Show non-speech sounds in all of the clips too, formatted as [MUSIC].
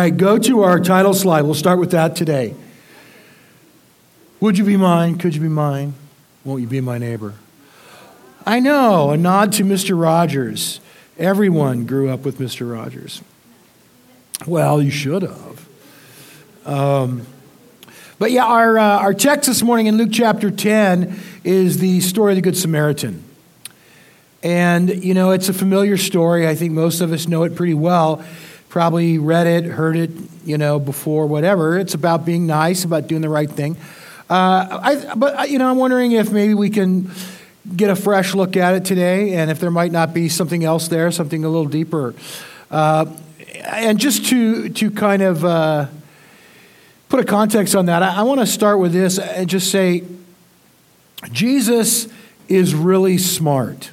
Right, go to our title slide. We'll start with that today. Would you be mine? Could you be mine? Won't you be my neighbor? I know, a nod to Mr. Rogers. Everyone grew up with Mr. Rogers. Well, you should have. Um, but yeah, our, uh, our text this morning in Luke chapter 10 is the story of the Good Samaritan. And, you know, it's a familiar story. I think most of us know it pretty well probably read it, heard it, you know, before, whatever. It's about being nice, about doing the right thing. Uh, I, but, you know, I'm wondering if maybe we can get a fresh look at it today and if there might not be something else there, something a little deeper. Uh, and just to, to kind of uh, put a context on that, I, I want to start with this and just say Jesus is really smart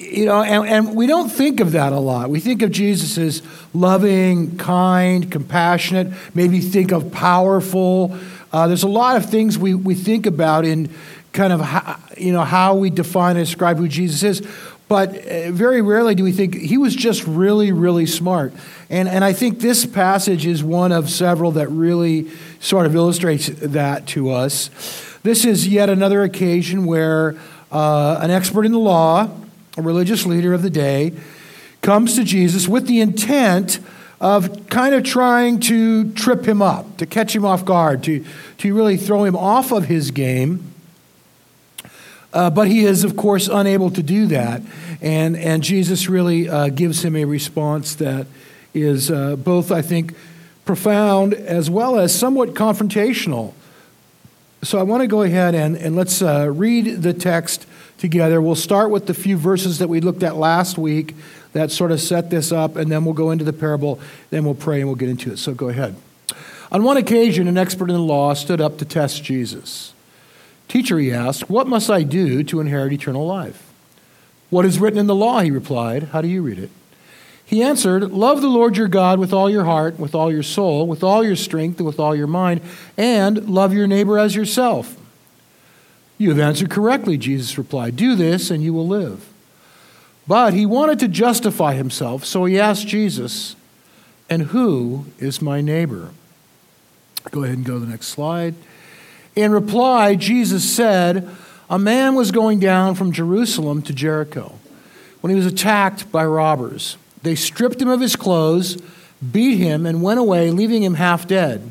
you know, and, and, we don't think of that a lot. We think of Jesus as loving, kind, compassionate, maybe think of powerful. Uh, there's a lot of things we, we think about in kind of how, you know, how we define and describe who Jesus is. But uh, very rarely do we think he was just really, really smart. And, and I think this passage is one of several that really sort of illustrates that to us. This is yet another occasion where uh, an expert in the law, a religious leader of the day, comes to Jesus with the intent of kind of trying to trip him up, to catch him off guard, to, to really throw him off of his game. Uh, but he is, of course, unable to do that. And, and Jesus really uh, gives him a response that is uh, both, I think, profound as well as somewhat confrontational. So I want to go ahead and, and let's uh, read the text together. We'll start with the few verses that we looked at last week that sort of set this up, and then we'll go into the parable, then we'll pray and we'll get into it. So go ahead. On one occasion, an expert in the law stood up to test Jesus. Teacher, he asked, What must I do to inherit eternal life? What is written in the law? He replied. How do you read it? He answered, Love the Lord your God with all your heart, with all your soul, with all your strength, and with all your mind, and love your neighbor as yourself. You have answered correctly, Jesus replied. Do this and you will live. But he wanted to justify himself, so he asked Jesus, And who is my neighbor? Go ahead and go to the next slide. In reply, Jesus said, A man was going down from Jerusalem to Jericho when he was attacked by robbers. They stripped him of his clothes, beat him, and went away, leaving him half dead.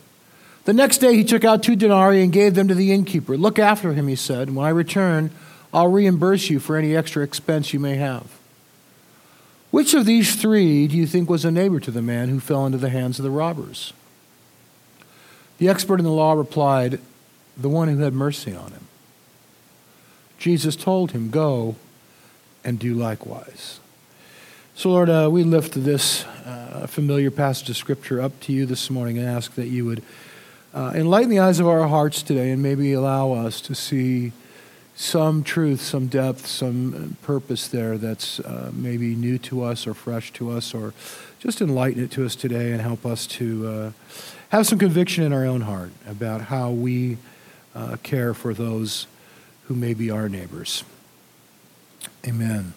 The next day he took out two denarii and gave them to the innkeeper. Look after him, he said, and when I return, I'll reimburse you for any extra expense you may have. Which of these three do you think was a neighbor to the man who fell into the hands of the robbers? The expert in the law replied, The one who had mercy on him. Jesus told him, Go and do likewise. So, Lord, uh, we lift this uh, familiar passage of Scripture up to you this morning and ask that you would uh, enlighten the eyes of our hearts today and maybe allow us to see some truth, some depth, some purpose there that's uh, maybe new to us or fresh to us, or just enlighten it to us today and help us to uh, have some conviction in our own heart about how we uh, care for those who may be our neighbors. Amen.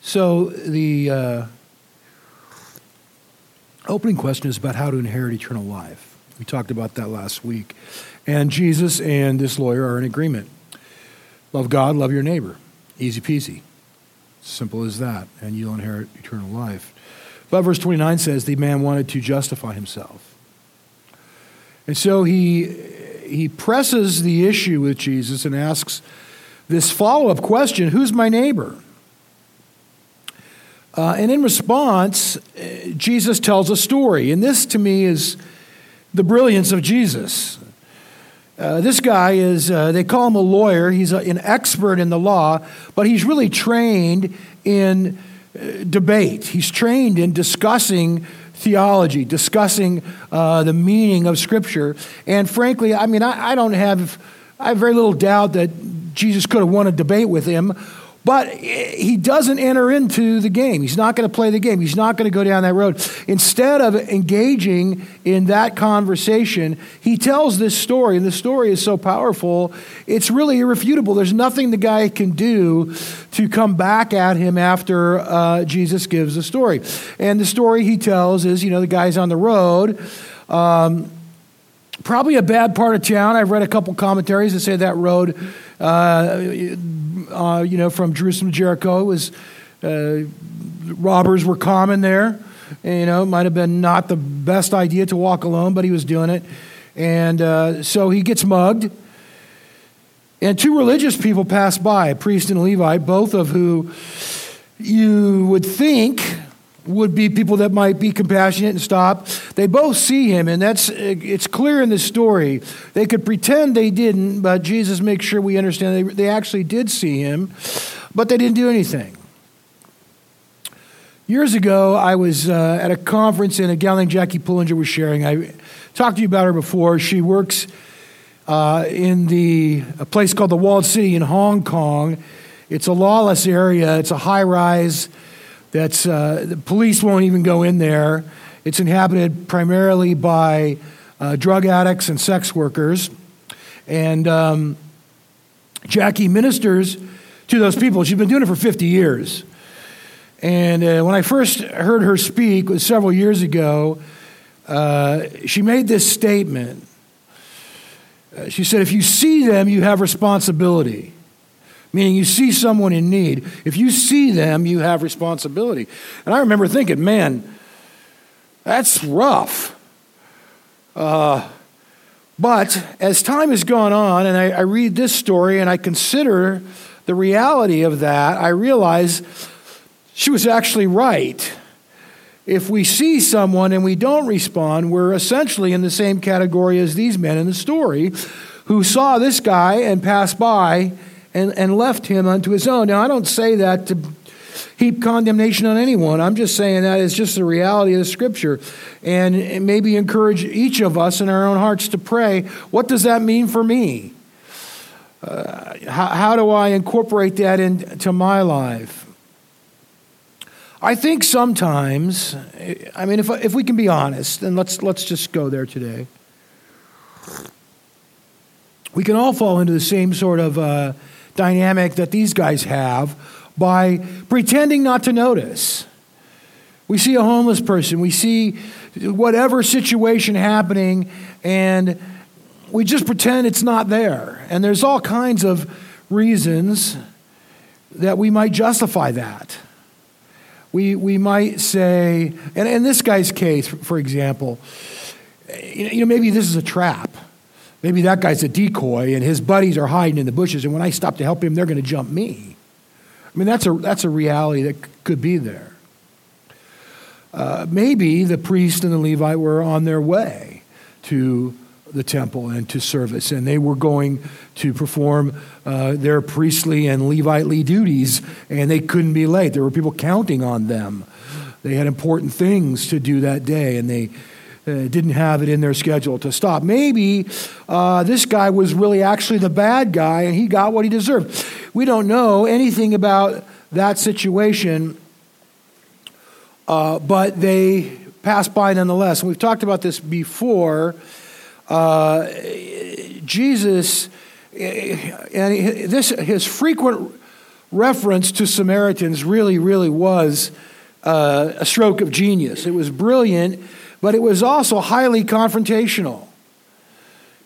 So the uh, opening question is about how to inherit eternal life. We talked about that last week. And Jesus and this lawyer are in agreement. Love God, love your neighbor. Easy peasy. Simple as that, and you'll inherit eternal life. But verse 29 says the man wanted to justify himself. And so he, he presses the issue with Jesus and asks this follow up question Who's my neighbor? Uh, and in response, uh, Jesus tells a story. And this, to me, is the brilliance of Jesus. Uh, this guy is, uh, they call him a lawyer. He's a, an expert in the law, but he's really trained in uh, debate. He's trained in discussing theology, discussing uh, the meaning of Scripture. And frankly, I mean, I, I don't have, I have very little doubt that Jesus could have won a debate with him but he doesn't enter into the game. He's not going to play the game. He's not going to go down that road. Instead of engaging in that conversation, he tells this story, and the story is so powerful, it's really irrefutable. There's nothing the guy can do to come back at him after uh, Jesus gives the story. And the story he tells is you know, the guy's on the road. Um, probably a bad part of town. I've read a couple commentaries that say that road uh, uh, you know, from Jerusalem to Jericho. Was uh, robbers were common there. And, you know, it might have been not the best idea to walk alone, but he was doing it. And uh, so he gets mugged. And two religious people pass by, a priest and a Levite, both of who you would think would be people that might be compassionate and stop. They both see him, and that's it's clear in the story. They could pretend they didn't, but Jesus makes sure we understand they, they actually did see him, but they didn't do anything. Years ago, I was uh, at a conference, and a gal named Jackie Pullinger was sharing. I talked to you about her before. She works uh, in the a place called the Walled City in Hong Kong. It's a lawless area. It's a high rise that's uh, the police won't even go in there. It's inhabited primarily by uh, drug addicts and sex workers. And um, Jackie ministers to those people. She's been doing it for 50 years. And uh, when I first heard her speak, several years ago, uh, she made this statement. Uh, she said, If you see them, you have responsibility meaning you see someone in need. If you see them, you have responsibility. And I remember thinking, man, that's rough. Uh, but as time has gone on, and I, I read this story and I consider the reality of that, I realize she was actually right. If we see someone and we don't respond, we're essentially in the same category as these men in the story who saw this guy and passed by and, and left him unto his own. Now, I don't say that to heap condemnation on anyone. I'm just saying that is just the reality of the scripture. And maybe encourage each of us in our own hearts to pray what does that mean for me? Uh, how, how do I incorporate that into my life? I think sometimes, I mean, if, if we can be honest, and let's, let's just go there today, we can all fall into the same sort of uh, dynamic that these guys have by pretending not to notice. We see a homeless person, we see whatever situation happening, and we just pretend it's not there. And there's all kinds of reasons that we might justify that. We, we might say, and in this guy's case, for example, you know, maybe this is a trap. Maybe that guy's a decoy and his buddies are hiding in the bushes, and when I stop to help him, they're going to jump me. I mean, that's a, that's a reality that c- could be there. Uh, maybe the priest and the Levite were on their way to the temple and to service, and they were going to perform uh, their priestly and Levitely duties, and they couldn't be late. There were people counting on them. They had important things to do that day, and they didn't have it in their schedule to stop. Maybe uh, this guy was really actually the bad guy and he got what he deserved. We don't know anything about that situation, uh, but they passed by nonetheless. And we've talked about this before. Uh, Jesus, and this, his frequent reference to Samaritans really, really was uh, a stroke of genius. It was brilliant but it was also highly confrontational.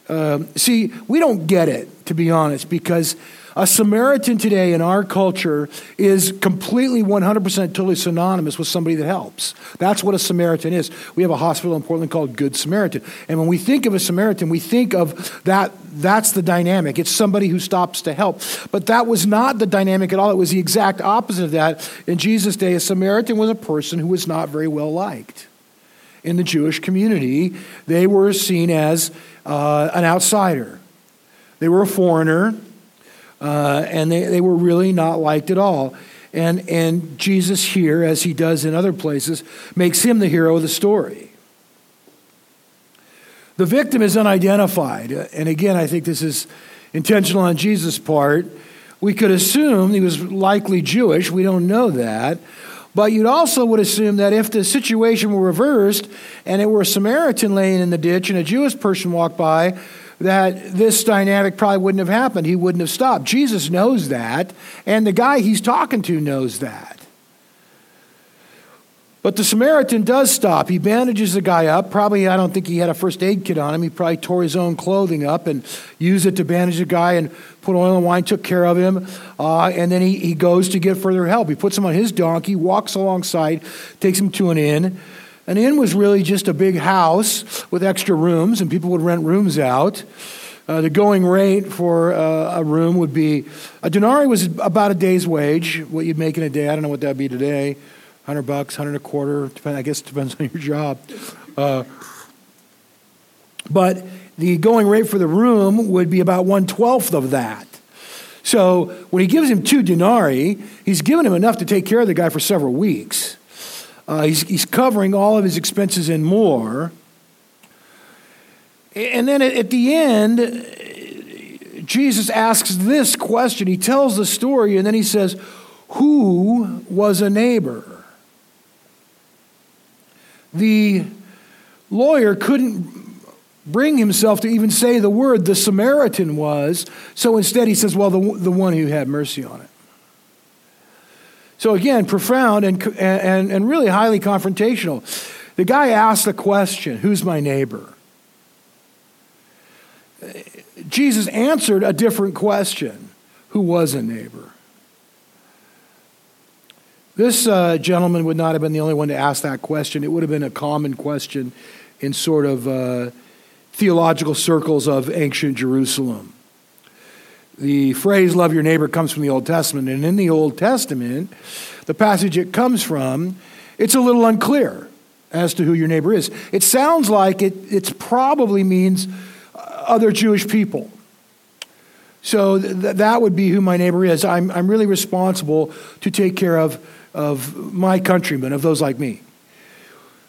Uh, see, we don't get it, to be honest, because A Samaritan today in our culture is completely 100% totally synonymous with somebody that helps. That's what a Samaritan is. We have a hospital in Portland called Good Samaritan. And when we think of a Samaritan, we think of that that's the dynamic. It's somebody who stops to help. But that was not the dynamic at all. It was the exact opposite of that. In Jesus' day, a Samaritan was a person who was not very well liked. In the Jewish community, they were seen as uh, an outsider. They were a foreigner uh, and they, they were really not liked at all. And, and Jesus here, as he does in other places, makes him the hero of the story. The victim is unidentified. And again, I think this is intentional on Jesus' part. We could assume he was likely Jewish. We don't know that. But you'd also would assume that if the situation were reversed and it were a Samaritan laying in the ditch and a Jewish person walked by, that this dynamic probably wouldn't have happened. He wouldn't have stopped. Jesus knows that, and the guy he's talking to knows that. But the Samaritan does stop. He bandages the guy up. Probably, I don't think he had a first aid kit on him. He probably tore his own clothing up and used it to bandage the guy and put oil and wine, took care of him. Uh, and then he, he goes to get further help. He puts him on his donkey, walks alongside, takes him to an inn. An inn was really just a big house with extra rooms, and people would rent rooms out. Uh, the going rate for uh, a room would be a denarii was about a day's wage, what you'd make in a day. I don't know what that'd be today, hundred bucks, hundred a quarter. Depend, I guess it depends [LAUGHS] on your job. Uh, but the going rate for the room would be about one twelfth of that. So when he gives him two denarii, he's given him enough to take care of the guy for several weeks. Uh, he's, he's covering all of his expenses and more. And then at the end, Jesus asks this question. He tells the story, and then he says, Who was a neighbor? The lawyer couldn't bring himself to even say the word the Samaritan was, so instead he says, Well, the, the one who had mercy on it. So, again, profound and, and, and really highly confrontational. The guy asked the question Who's my neighbor? Jesus answered a different question Who was a neighbor? This uh, gentleman would not have been the only one to ask that question. It would have been a common question in sort of uh, theological circles of ancient Jerusalem. The phrase love your neighbor comes from the Old Testament, and in the Old Testament, the passage it comes from, it's a little unclear as to who your neighbor is. It sounds like it it's probably means other Jewish people. So th- that would be who my neighbor is. I'm, I'm really responsible to take care of, of my countrymen, of those like me.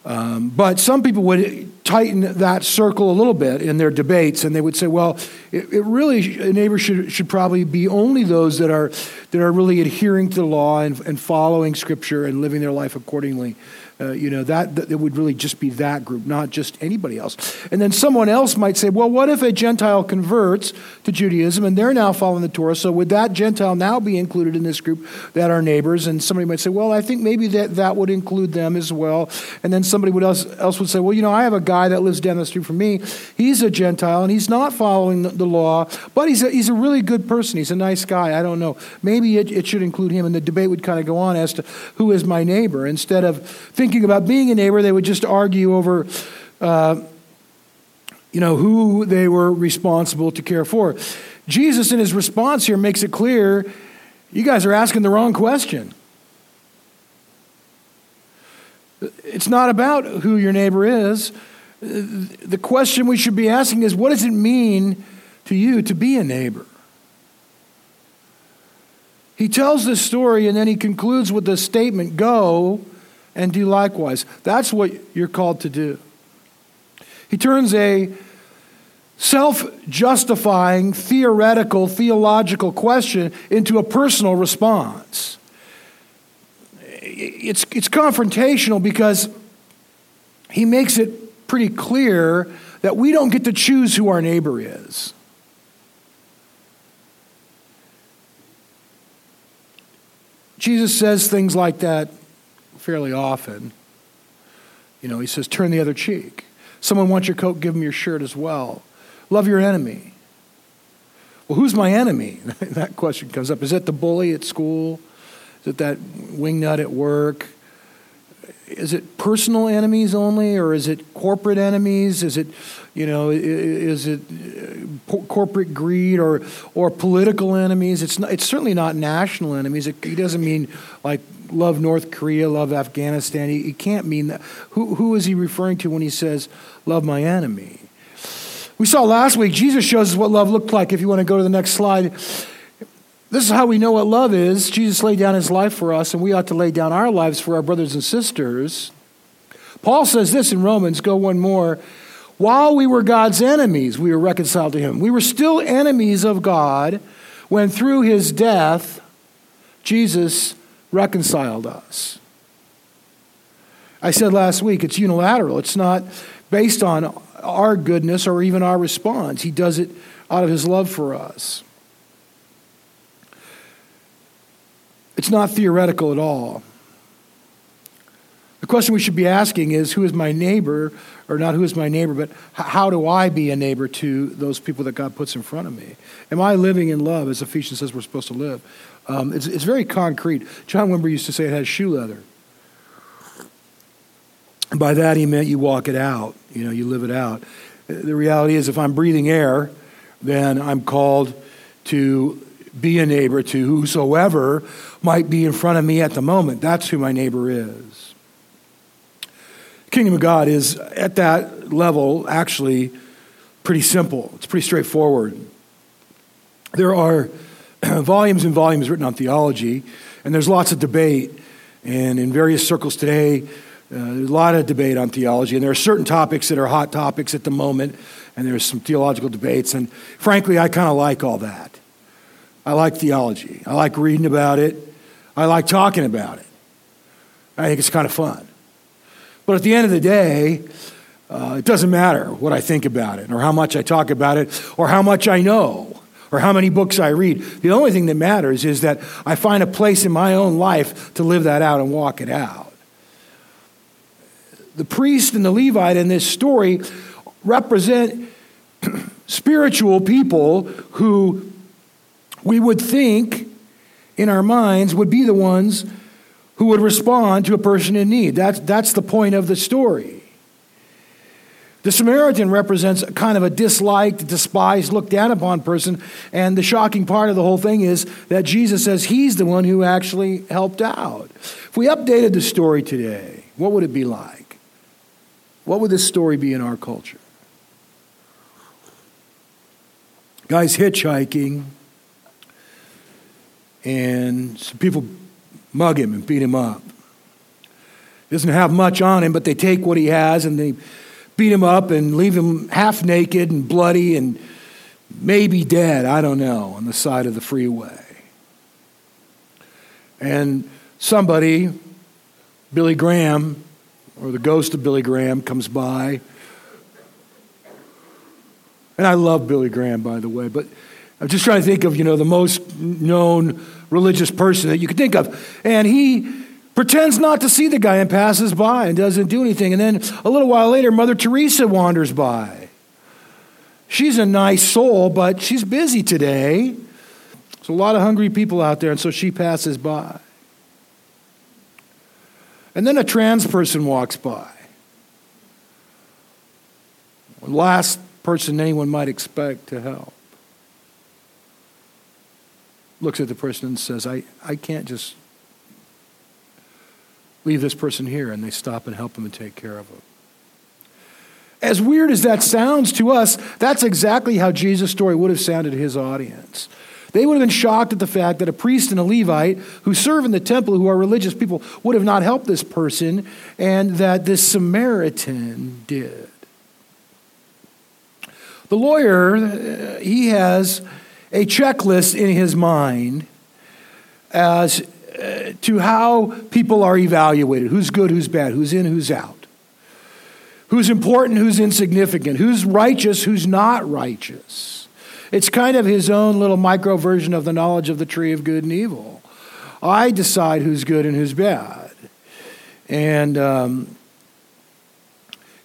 Um, but some people would tighten that circle a little bit in their debates, and they would say, well, it, it, really, a neighbor should, should probably be only those that are, that are really adhering to the law and, and following Scripture and living their life accordingly. Uh, you know, that, that it would really just be that group, not just anybody else. And then someone else might say, well, what if a Gentile converts to Judaism and they're now following the Torah? So would that Gentile now be included in this group that are neighbors? And somebody might say, well, I think maybe that, that would include them as well. And then somebody would else, else would say, well, you know, I have a guy that lives down the street from me. He's a Gentile and he's not following the, the law, but he's a, he's a really good person. He's a nice guy. I don't know. Maybe it, it should include him. And the debate would kind of go on as to who is my neighbor instead of thinking about being a neighbor, they would just argue over, uh, you know, who they were responsible to care for. Jesus, in his response here, makes it clear you guys are asking the wrong question. It's not about who your neighbor is. The question we should be asking is what does it mean to you to be a neighbor? He tells this story and then he concludes with the statement go and do likewise. That's what you're called to do. He turns a self justifying, theoretical, theological question into a personal response. It's, it's confrontational because he makes it pretty clear that we don't get to choose who our neighbor is. Jesus says things like that fairly often. You know, he says, turn the other cheek. Someone wants your coat, give them your shirt as well. Love your enemy. Well, who's my enemy? [LAUGHS] that question comes up. Is it the bully at school? Is it that wingnut at work? Is it personal enemies only, or is it corporate enemies? Is it, you know, is it uh, corporate greed or or political enemies? It's not, it's certainly not national enemies. It, he doesn't mean like love North Korea, love Afghanistan. He, he can't mean that. Who who is he referring to when he says love my enemy? We saw last week, Jesus shows us what love looked like. If you want to go to the next slide, this is how we know what love is. Jesus laid down his life for us, and we ought to lay down our lives for our brothers and sisters. Paul says this in Romans, go one more. While we were God's enemies, we were reconciled to him. We were still enemies of God when through his death, Jesus reconciled us. I said last week, it's unilateral. It's not based on our goodness or even our response. He does it out of his love for us. It's not theoretical at all. The question we should be asking is who is my neighbor, or not who is my neighbor, but how do I be a neighbor to those people that God puts in front of me? Am I living in love as Ephesians says we're supposed to live? Um, it's, it's very concrete. John Wimber used to say it has shoe leather. By that he meant you walk it out, you know, you live it out. The reality is, if I'm breathing air, then I'm called to be a neighbor to whosoever might be in front of me at the moment. That's who my neighbor is. Kingdom of God is at that level actually pretty simple. It's pretty straightforward. There are [CLEARS THROAT] volumes and volumes written on theology, and there's lots of debate. And in various circles today, uh, there's a lot of debate on theology, and there are certain topics that are hot topics at the moment, and there's some theological debates. And frankly, I kind of like all that. I like theology. I like reading about it. I like talking about it. I think it's kind of fun. But at the end of the day, uh, it doesn't matter what I think about it, or how much I talk about it, or how much I know, or how many books I read. The only thing that matters is that I find a place in my own life to live that out and walk it out the priest and the Levite in this story represent [CLEARS THROAT] spiritual people who we would think in our minds would be the ones who would respond to a person in need. That's, that's the point of the story. The Samaritan represents kind of a disliked, despised, looked down upon person. And the shocking part of the whole thing is that Jesus says he's the one who actually helped out. If we updated the story today, what would it be like? What would this story be in our culture? Guy's hitchhiking, and some people mug him and beat him up. He Doesn't have much on him, but they take what he has and they beat him up and leave him half naked and bloody and maybe dead, I don't know, on the side of the freeway. And somebody, Billy Graham, or the ghost of Billy Graham comes by. And I love Billy Graham, by the way, but I'm just trying to think of, you know, the most known religious person that you could think of. And he pretends not to see the guy and passes by and doesn't do anything. And then a little while later, Mother Teresa wanders by. She's a nice soul, but she's busy today. There's a lot of hungry people out there, and so she passes by. And then a trans person walks by. Last person anyone might expect to help. Looks at the person and says, I, I can't just leave this person here. And they stop and help him and take care of him. As weird as that sounds to us, that's exactly how Jesus' story would have sounded to his audience. They would have been shocked at the fact that a priest and a Levite who serve in the temple, who are religious people, would have not helped this person, and that this Samaritan did. The lawyer, uh, he has a checklist in his mind as uh, to how people are evaluated who's good, who's bad, who's in, who's out, who's important, who's insignificant, who's righteous, who's not righteous. It's kind of his own little micro version of the knowledge of the tree of good and evil. I decide who's good and who's bad. And um,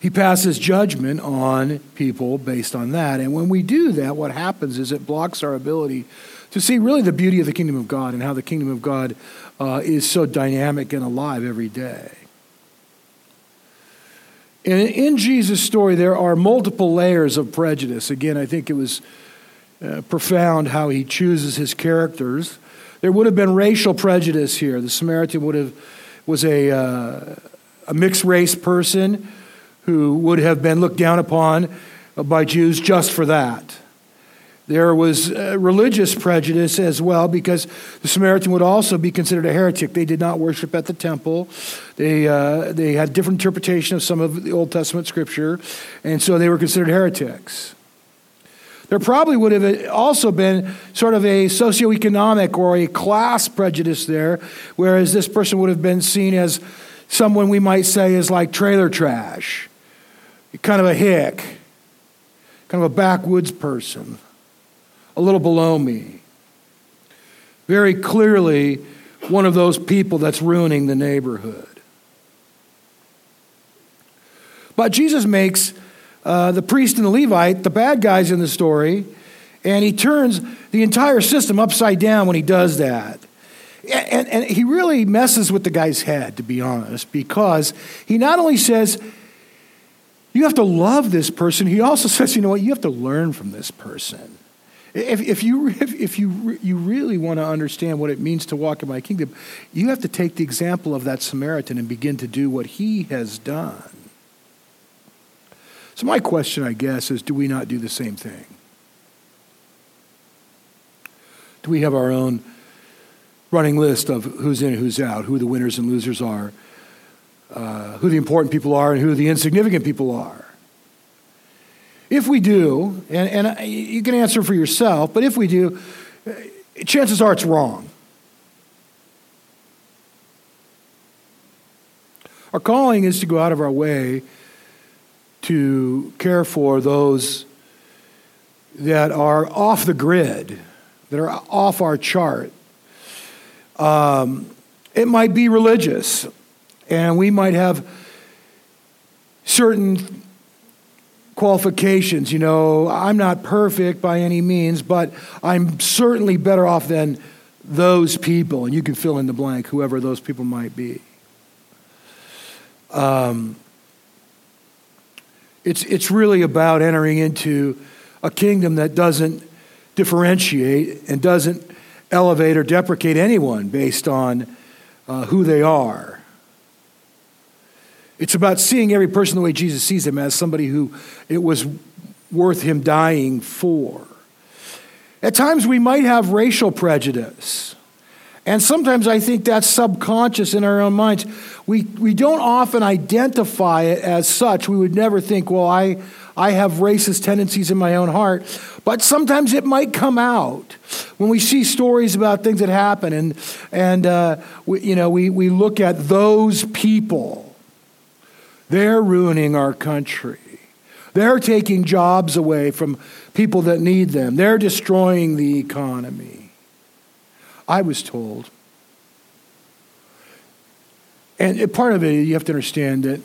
He passes judgment on people based on that. And when we do that, what happens is it blocks our ability to see really the beauty of the kingdom of God and how the kingdom of God uh, is so dynamic and alive every day. And in Jesus' story, there are multiple layers of prejudice. Again, I think it was uh, profound how he chooses his characters. There would have been racial prejudice here. The Samaritan would have was a, uh, a mixed race person who would have been looked down upon by Jews just for that. There was uh, religious prejudice as well because the Samaritan would also be considered a heretic. They did not worship at the temple. They, uh, they had different interpretation of some of the Old Testament scripture, and so they were considered heretics. There probably would have also been sort of a socioeconomic or a class prejudice there, whereas this person would have been seen as someone we might say is like trailer trash, kind of a hick, kind of a backwoods person a little below me. Very clearly, one of those people that's ruining the neighborhood. But Jesus makes uh, the priest and the Levite the bad guys in the story, and he turns the entire system upside down when he does that. And, and he really messes with the guy's head, to be honest, because he not only says, you have to love this person, he also [LAUGHS] says, you know what, you have to learn from this person. If, if, you, [LAUGHS] if, if you, you really want to understand what it means to walk in my kingdom, you have to take the example of that Samaritan and begin to do what he has done. So, my question, I guess, is do we not do the same thing? Do we have our own running list of who's in who's out, who the winners and losers are, uh, who the important people are, and who the insignificant people are? If we do, and, and you can answer for yourself, but if we do, chances are it's wrong. Our calling is to go out of our way to care for those that are off the grid, that are off our chart. Um, it might be religious, and we might have certain qualifications. You know, I'm not perfect by any means, but I'm certainly better off than those people. And you can fill in the blank, whoever those people might be. Um, it's, it's really about entering into a kingdom that doesn't differentiate and doesn't elevate or deprecate anyone based on uh, who they are. It's about seeing every person the way Jesus sees them as somebody who it was worth him dying for. At times we might have racial prejudice. And sometimes I think that's subconscious in our own minds. We, we don't often identify it as such. We would never think, well, I, I have racist tendencies in my own heart. But sometimes it might come out when we see stories about things that happen and, and uh, we, you know, we, we look at those people they're ruining our country. They're taking jobs away from people that need them. They're destroying the economy. I was told. And part of it, you have to understand that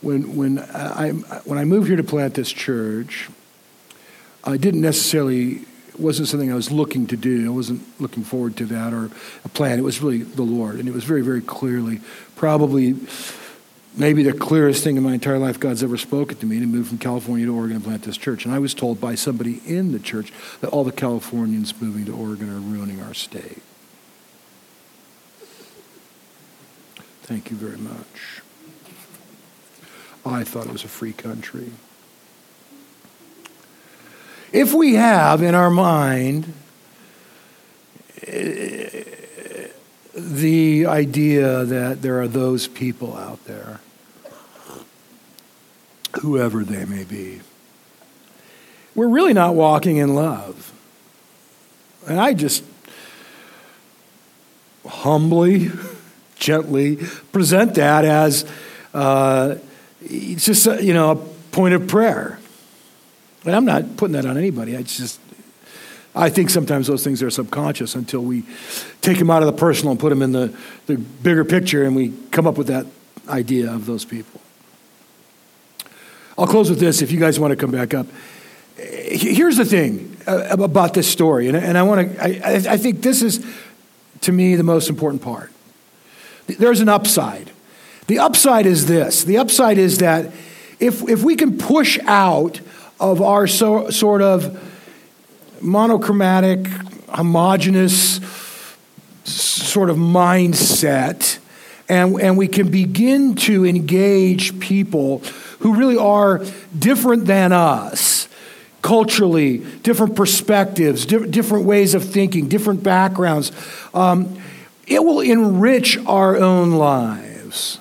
when, when, I, when I moved here to plant this church, I didn't necessarily, it wasn't something I was looking to do. I wasn't looking forward to that or a plan. It was really the Lord. And it was very, very clearly, probably maybe the clearest thing in my entire life God's ever spoken to me to move from California to Oregon and plant this church. And I was told by somebody in the church that all the Californians moving to Oregon are ruining our state. Thank you very much. I thought it was a free country. If we have in our mind the idea that there are those people out there, whoever they may be. We're really not walking in love. And I just humbly, gently present that as uh, it's just, a, you know, a point of prayer. And I'm not putting that on anybody. I just I think sometimes those things are subconscious until we take them out of the personal and put them in the, the bigger picture and we come up with that idea of those people. I'll close with this if you guys want to come back up. Here's the thing uh, about this story, and, and I want to, I, I think this is, to me, the most important part. There's an upside. The upside is this the upside is that if, if we can push out of our so, sort of monochromatic, homogenous sort of mindset, and, and we can begin to engage people who really are different than us culturally, different perspectives, di- different ways of thinking, different backgrounds. Um, it will enrich our own lives.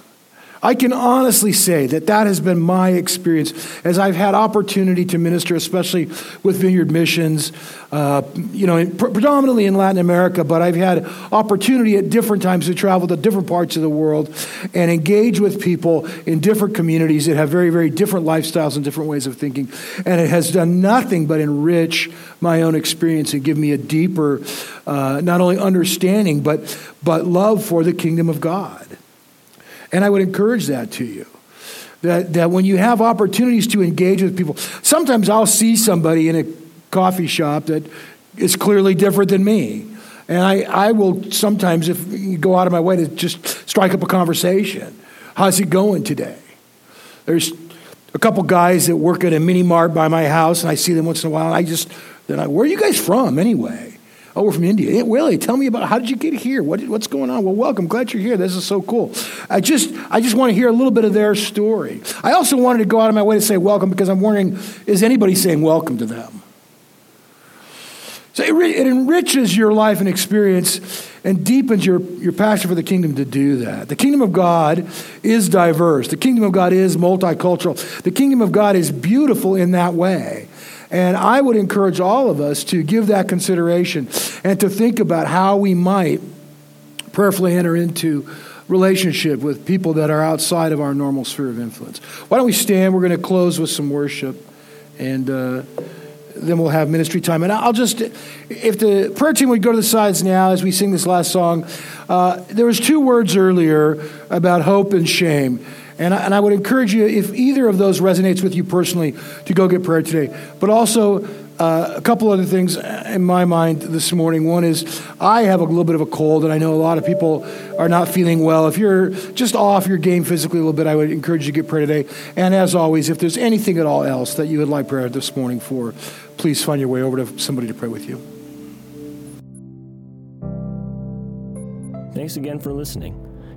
I can honestly say that that has been my experience as I've had opportunity to minister, especially with Vineyard Missions, uh, you know, in, predominantly in Latin America, but I've had opportunity at different times to travel to different parts of the world and engage with people in different communities that have very, very different lifestyles and different ways of thinking. And it has done nothing but enrich my own experience and give me a deeper, uh, not only understanding, but, but love for the kingdom of God. And I would encourage that to you. That, that when you have opportunities to engage with people, sometimes I'll see somebody in a coffee shop that is clearly different than me. And I, I will sometimes, if you go out of my way to just strike up a conversation, how's it going today? There's a couple guys that work at a mini mart by my house, and I see them once in a while, and I just, then I, where are you guys from anyway? Oh, we're from India. Willie, tell me about how did you get here? What, what's going on? Well, welcome. Glad you're here. This is so cool. I just, I just want to hear a little bit of their story. I also wanted to go out of my way to say welcome because I'm wondering, is anybody saying welcome to them? So it, it enriches your life and experience and deepens your, your passion for the kingdom to do that. The kingdom of God is diverse. The kingdom of God is multicultural. The kingdom of God is beautiful in that way. And I would encourage all of us to give that consideration and to think about how we might prayerfully enter into relationship with people that are outside of our normal sphere of influence. Why don't we stand? We're going to close with some worship, and uh, then we'll have ministry time. And I'll just, if the prayer team would go to the sides now as we sing this last song, uh, there was two words earlier about hope and shame. And I, and I would encourage you, if either of those resonates with you personally, to go get prayer today. But also, uh, a couple other things in my mind this morning. One is I have a little bit of a cold, and I know a lot of people are not feeling well. If you're just off your game physically a little bit, I would encourage you to get prayer today. And as always, if there's anything at all else that you would like prayer this morning for, please find your way over to somebody to pray with you. Thanks again for listening.